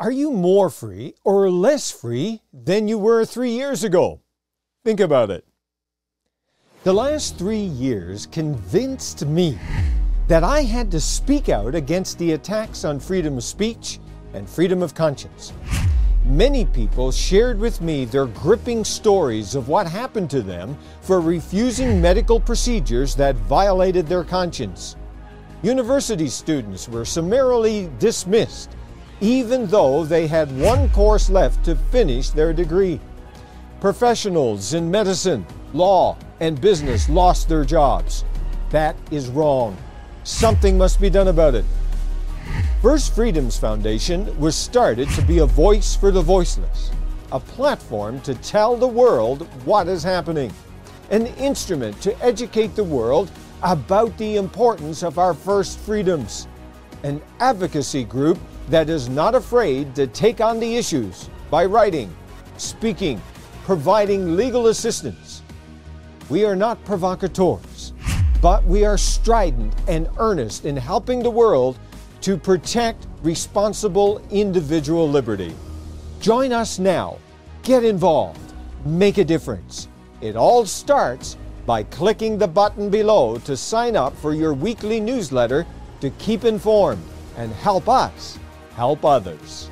Are you more free or less free than you were three years ago? Think about it. The last three years convinced me that I had to speak out against the attacks on freedom of speech and freedom of conscience. Many people shared with me their gripping stories of what happened to them for refusing medical procedures that violated their conscience. University students were summarily dismissed even though they had one course left to finish their degree. Professionals in medicine, law, and business lost their jobs. That is wrong. Something must be done about it. First Freedoms Foundation was started to be a voice for the voiceless, a platform to tell the world what is happening, an instrument to educate the world about the importance of our first freedoms, an advocacy group that is not afraid to take on the issues by writing, speaking, providing legal assistance. We are not provocateurs, but we are strident and earnest in helping the world to protect responsible individual liberty. Join us now. Get involved. Make a difference. It all starts by clicking the button below to sign up for your weekly newsletter to keep informed and help us help others.